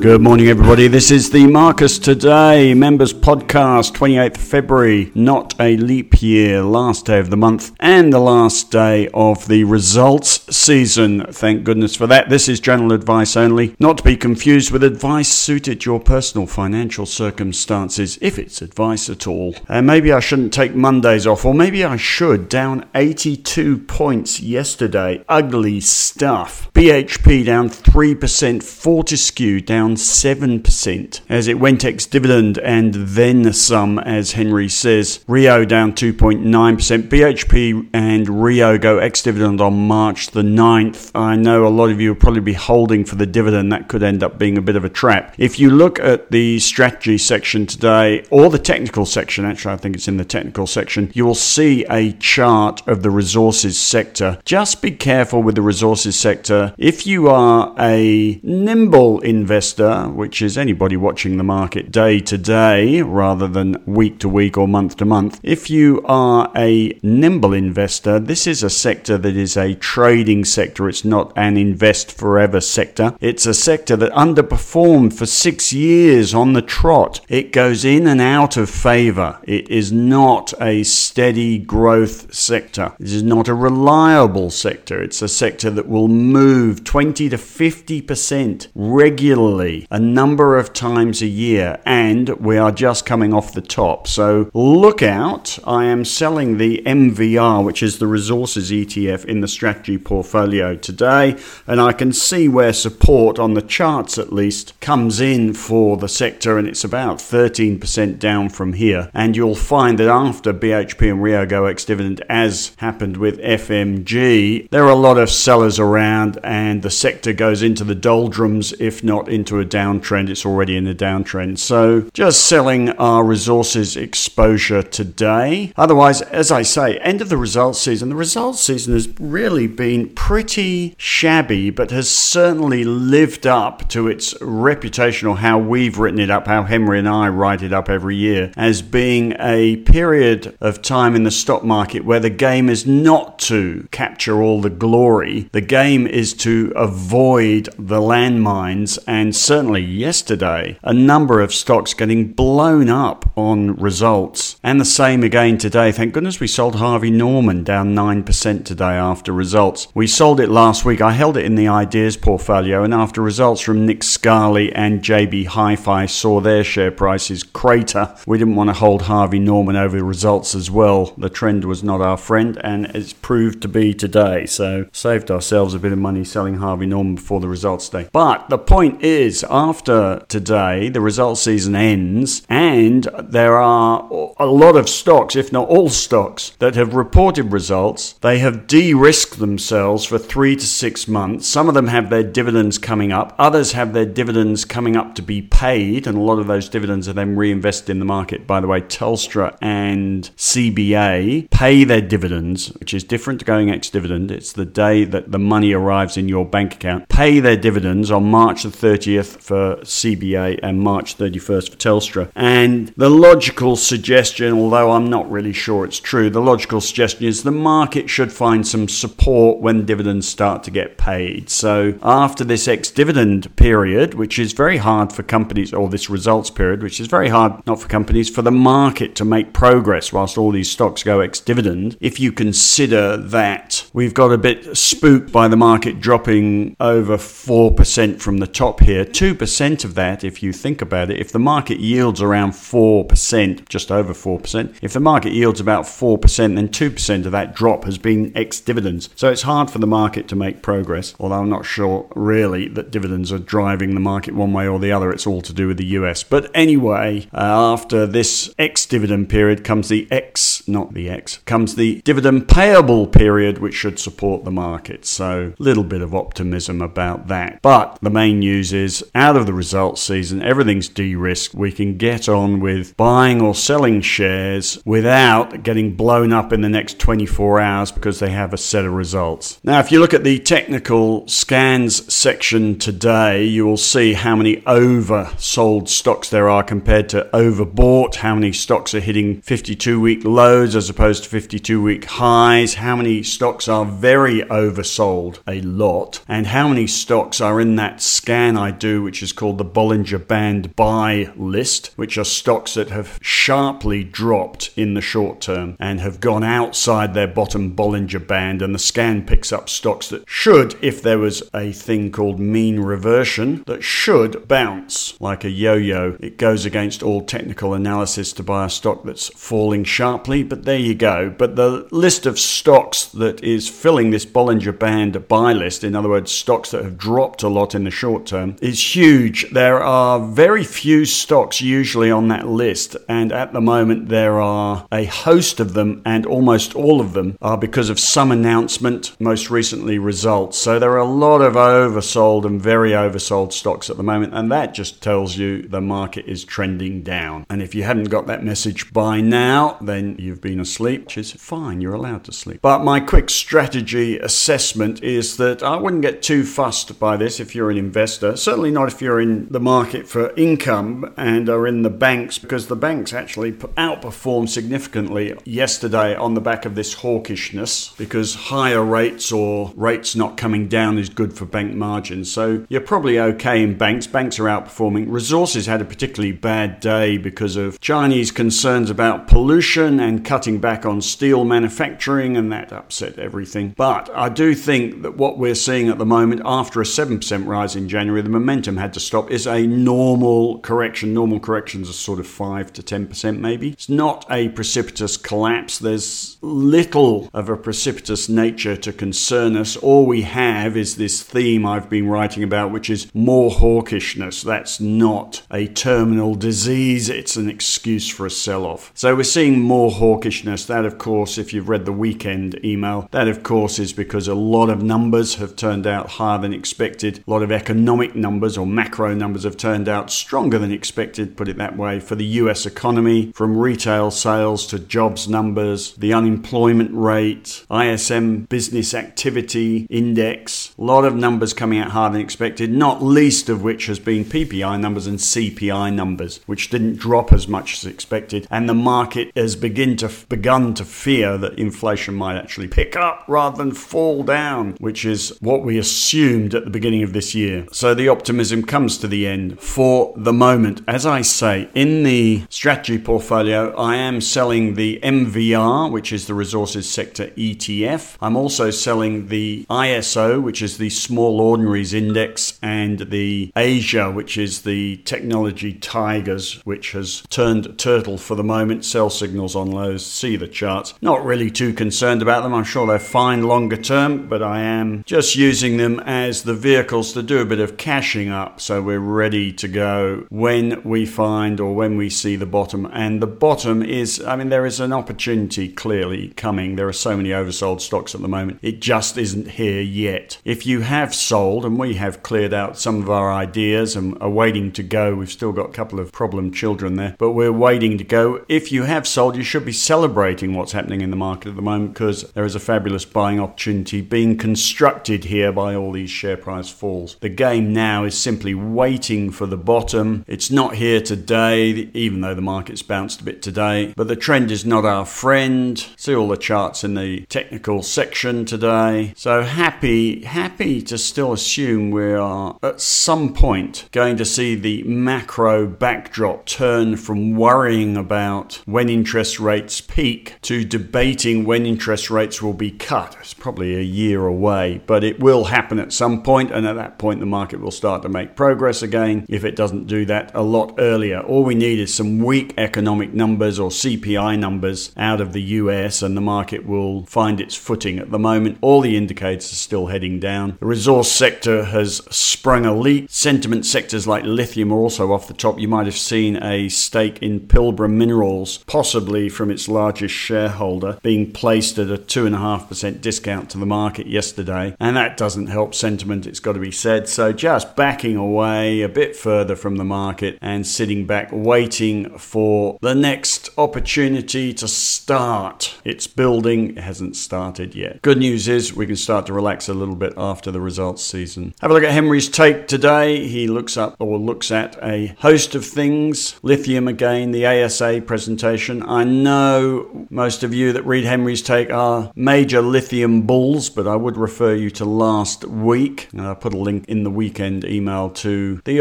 Good morning, everybody. This is the Marcus Today Members Podcast, 28th February, not a leap year, last day of the month, and the last day of the results season. Thank goodness for that. This is general advice only, not to be confused with advice suited to your personal financial circumstances, if it's advice at all. And maybe I shouldn't take Mondays off, or maybe I should. Down 82 points yesterday. Ugly stuff. BHP down 3%, Fortescue down down 7% as it went ex dividend and then some, as Henry says. Rio down 2.9%. BHP and Rio go ex dividend on March the 9th. I know a lot of you will probably be holding for the dividend. That could end up being a bit of a trap. If you look at the strategy section today, or the technical section, actually, I think it's in the technical section, you will see a chart of the resources sector. Just be careful with the resources sector. If you are a nimble investor, investor, which is anybody watching the market day to day rather than week to week or month to month, if you are a nimble investor, this is a sector that is a trading sector. It's not an invest forever sector. It's a sector that underperformed for six years on the trot. It goes in and out of favor. It is not a steady growth sector. It is not a reliable sector. It's a sector that will move 20 to 50% regularly a number of times a year, and we are just coming off the top. So look out. I am selling the MVR, which is the resources ETF, in the strategy portfolio today, and I can see where support on the charts at least comes in for the sector, and it's about 13% down from here. And you'll find that after BHP and Rio go ex dividend, as happened with FMG, there are a lot of sellers around, and the sector goes into the doldrums, if not into a downtrend. It's already in a downtrend. So just selling our resources exposure today. Otherwise, as I say, end of the results season. The results season has really been pretty shabby, but has certainly lived up to its reputation or how we've written it up, how Henry and I write it up every year, as being a period of time in the stock market where the game is not to capture all the glory. The game is to avoid the landmines and certainly yesterday, a number of stocks getting blown up on results. And the same again today. Thank goodness we sold Harvey Norman down 9% today after results. We sold it last week. I held it in the ideas portfolio, and after results from Nick Scali and JB Hi Fi saw their share prices crater, we didn't want to hold Harvey Norman over results as well. The trend was not our friend, and it's proved to be today. So, saved ourselves a bit of money selling Harvey Norman before the results day. But the point is, after today, the results season ends, and there are a lot of stocks, if not all stocks, that have reported results. They have de risked themselves for three to six months. Some of them have their dividends coming up, others have their dividends coming up to be paid, and a lot of those dividends are then reinvested in the market. By the way, Telstra and CBA pay their dividends, which is different to going ex dividend. It's the day that the money arrives in your bank account. Pay their dividends on March the 30th for CBA and March 31st for Telstra. And the logical suggestion, although I'm not really sure it's true, the logical suggestion is the market should find some support when dividends start to get paid. So after this ex dividend period, which is very hard for companies, or this results period, which is very hard not for companies, for the market to make progress whilst all these stocks go ex dividend, if you consider that we've got a bit spooked by the market dropping over 4% from the top here 2% of that, if you think about it, if the market yields around 4%, just over 4%, if the market yields about 4%, then 2% of that drop has been ex dividends. So it's hard for the market to make progress, although I'm not sure really that dividends are driving the market one way or the other. It's all to do with the US. But anyway, uh, after this ex dividend period comes the X, not the X, comes the dividend payable period, which should support the market. So a little bit of optimism about that. But the main news is out of the results season, everything's de risked. We can get on with buying or selling shares without getting blown up in the next 24 hours because they have a set of results. Now, if you look at the technical scans section today, you will see how many oversold stocks there are compared to overbought, how many stocks are hitting 52 week lows as opposed to 52 week highs, how many stocks are very oversold, a lot, and how many stocks are in that scan I do which is called the Bollinger Band Buy List, which are stocks that have sharply dropped in the short term and have gone outside their bottom Bollinger Band. And the scan picks up stocks that should, if there was a thing called mean reversion, that should bounce like a yo yo. It goes against all technical analysis to buy a stock that's falling sharply, but there you go. But the list of stocks that is filling this Bollinger Band buy list, in other words, stocks that have dropped a lot in the short term, is huge. There are very few stocks usually on that list, and at the moment there are a host of them, and almost all of them are because of some announcement, most recently results. So there are a lot of oversold and very oversold stocks at the moment, and that just tells you the market is trending down. And if you hadn't got that message by now, then you've been asleep, which is fine, you're allowed to sleep. But my quick strategy assessment is that I wouldn't get too fussed by this if you're an investor, certainly not if you're in the market for income and are in the banks, because the banks actually outperformed significantly yesterday on the back of this hawkishness, because higher rates or rates not coming down is good for bank margins. So you're probably okay in banks. Banks are outperforming. Resources had a particularly bad day because of Chinese concerns about pollution and cutting back on steel manufacturing, and that upset everything. But I do think that what we're seeing at the moment, after a 7% rise in January, the momentum had to stop, is a normal correction. Normal corrections are sort of 5 to 10% maybe. It's not a precipitous collapse. There's little of a precipitous nature to concern us. All we have is this theme I've been writing about, which is more hawkishness. That's not a terminal disease, it's an excuse for a sell off. So we're seeing more hawkishness. That, of course, if you've read the weekend email, that, of course, is because a lot of numbers have turned out higher than expected. A lot of economic numbers or macro numbers have turned out stronger than expected, put it that way, for the US economy, from retail sales to jobs numbers, the unemployment rate, ISM business activity index. A lot of numbers coming out higher than expected, not least of which has been PPI numbers and CPI numbers, which didn't drop as much as expected. And the market has begin to, begun to fear that inflation might actually pick up rather than fall down, which is what we assumed at the beginning of this year. So the optimism comes to the end for the moment. As I say, in the strategy portfolio, I am selling the MVR, which is the resources sector ETF. I'm also selling the ISO, which is the small ordinaries index, and the Asia, which is the technology tigers, which has turned turtle for the moment. Sell signals on lows. See the charts. Not really too concerned about them. I'm sure they're fine longer term, but I am just using them as the vehicles to do a bit of cashing up so we're ready to go when we find or when we see the bottom. And the bottom is, I mean, there is an opportunity clearly coming. There are so many oversold stocks at the moment. It just isn't here yet. If you have sold, and we have cleared out some of our ideas and are waiting to go, we've still got a couple of problem children there, but we're waiting to go. If you have sold, you should be celebrating what's happening in the market at the moment because there is a fabulous buying opportunity being constructed here by all these share price falls. The game now is simply waiting for the bottom. It's not here today, even though the market's bounced a bit today, but the trend is not our friend. See all the charts in the technical section today. So happy, happy to still assume we are at some point going to see the macro backdrop turn from worrying about when interest rates peak to debating when interest rates will be cut. It's probably a year away, but it will happen at some point, and at that point, the market will start to make progress again if it doesn't do that a lot earlier. All we need is some weak economic numbers or CPI numbers out of the US, and the market will find its footing. At the moment, all the indicators are still heading down. The resource sector has sprung a leak. Sentiment sectors like lithium are also off the top. You might have seen a stake in Pilbara Minerals, possibly from its largest shareholder, being placed at a 2.5% discount to the market yesterday. And that doesn't help sentiment, it's got to be said. So just backing away a bit further from the market and sitting back, waiting for the next opportunity to start. It's building, it hasn't started yet. Good news is we can start to relax a little bit after the results season. Have a look at Henry's take today. He looks up or looks at a host of things. Lithium again, the ASA presentation. I know most of you that read Henry's take are major lithium bulls, but I would refer you to last week. And I'll put a link in the weekend email email to the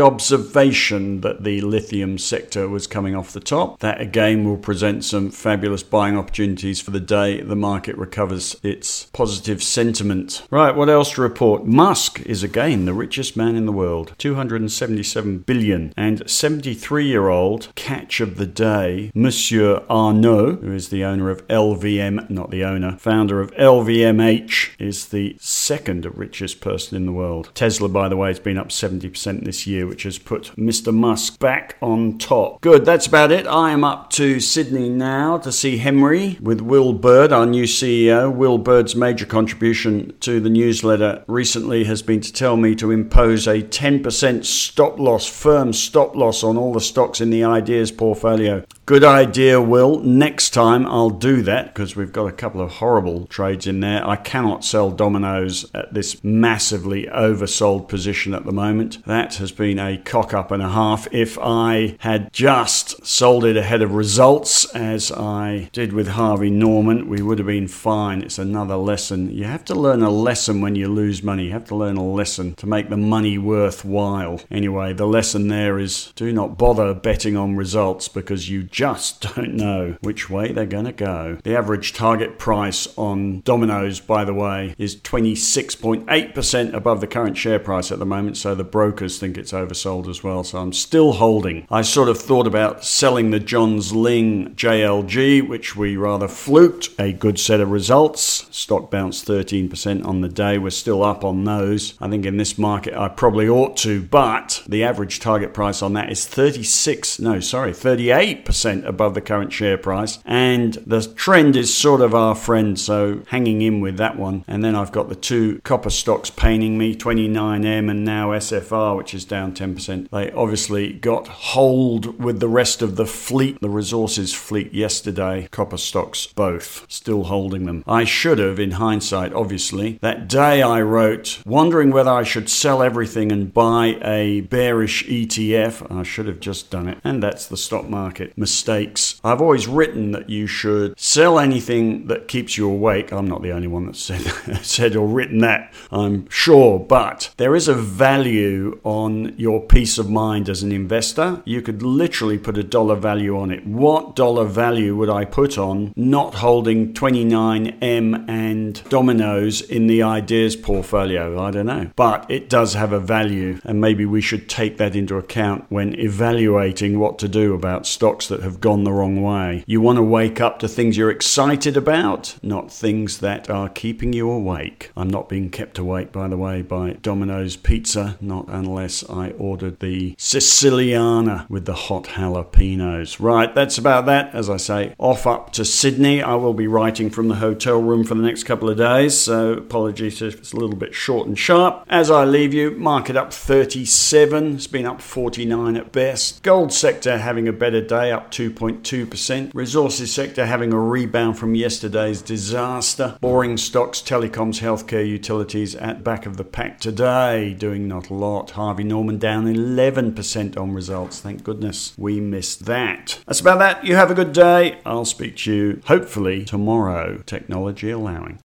observation that the lithium sector was coming off the top. That again will present some fabulous buying opportunities for the day the market recovers its positive sentiment. Right, what else to report? Musk is again the richest man in the world, 277 billion, and 73 year old catch of the day, Monsieur Arnault, who is the owner of LVM, not the owner, founder of LVMH, is the second richest person in the world. Tesla, by the way, has been up 70% this year, which has put Mr. Musk back on top. Good, that's about it. I am up to Sydney now to see Henry with Will Bird, our new CEO. Will Bird's major contribution to the newsletter recently has been to tell me to impose a 10% stop loss, firm stop loss on all the stocks in the ideas portfolio. Good idea, Will. Next time I'll do that because we've got a couple of horrible trades in there. I cannot sell Domino's at this massively oversold position at the moment. That has been a cock up and a half. If I had just sold it ahead of results, as I did with Harvey Norman, we would have been fine. It's another lesson. You have to learn a lesson when you lose money. You have to learn a lesson to make the money worthwhile. Anyway, the lesson there is do not bother betting on results because you just don't know which way they're going to go. The average target price on Domino's, by the way, is 26.8% above the current share price at the moment, so the brokers think it's oversold as well. So I'm still holding. I sort of thought about selling the Johns Lyng JLG, which we rather fluked. A good set of results. Stock bounced 13% on the day. We're still up on those. I think in this market I probably ought to, but the average target price on that is 36, no, sorry, 38% percent above the current share price. And the trend is sort of our friend, so hanging in with that one. And then I've got the two copper stocks paining me 29M and now SFR, which is down 10%. They obviously got hold with the rest of the fleet, the resources fleet yesterday. Copper stocks both, still holding them. I should have, in hindsight, obviously, that day I wrote, wondering whether I should sell everything and buy a bearish ETF. I should have just done it. And that's the stock market mistakes. I've always written that you should sell anything that keeps you awake. I'm not the only one that said, said or written that, I'm sure, but there is a value on your peace of mind as an investor. You could literally put a dollar value on it. What dollar value would I put on not holding 29M and Domino's in the ideas portfolio? I don't know. But it does have a value, and maybe we should take that into account when evaluating what to do about stocks that have have gone the wrong way. You want to wake up to things you're excited about, not things that are keeping you awake. I'm not being kept awake, by the way, by Domino's Pizza, not unless I ordered the Siciliana with the hot jalapenos. Right, that's about that. As I say, off up to Sydney. I will be writing from the hotel room for the next couple of days, so apologies if it's a little bit short and sharp. As I leave you, market up 37, it's been up 49 at best. Gold sector having a better day, up 2.2%. Resources sector having a rebound from yesterday's disaster. Boring stocks, telecoms, healthcare, utilities at back of the pack today, doing not a lot. Harvey Norman down 11% on results. Thank goodness we missed that. That's about that. You have a good day. I'll speak to you hopefully tomorrow, technology allowing.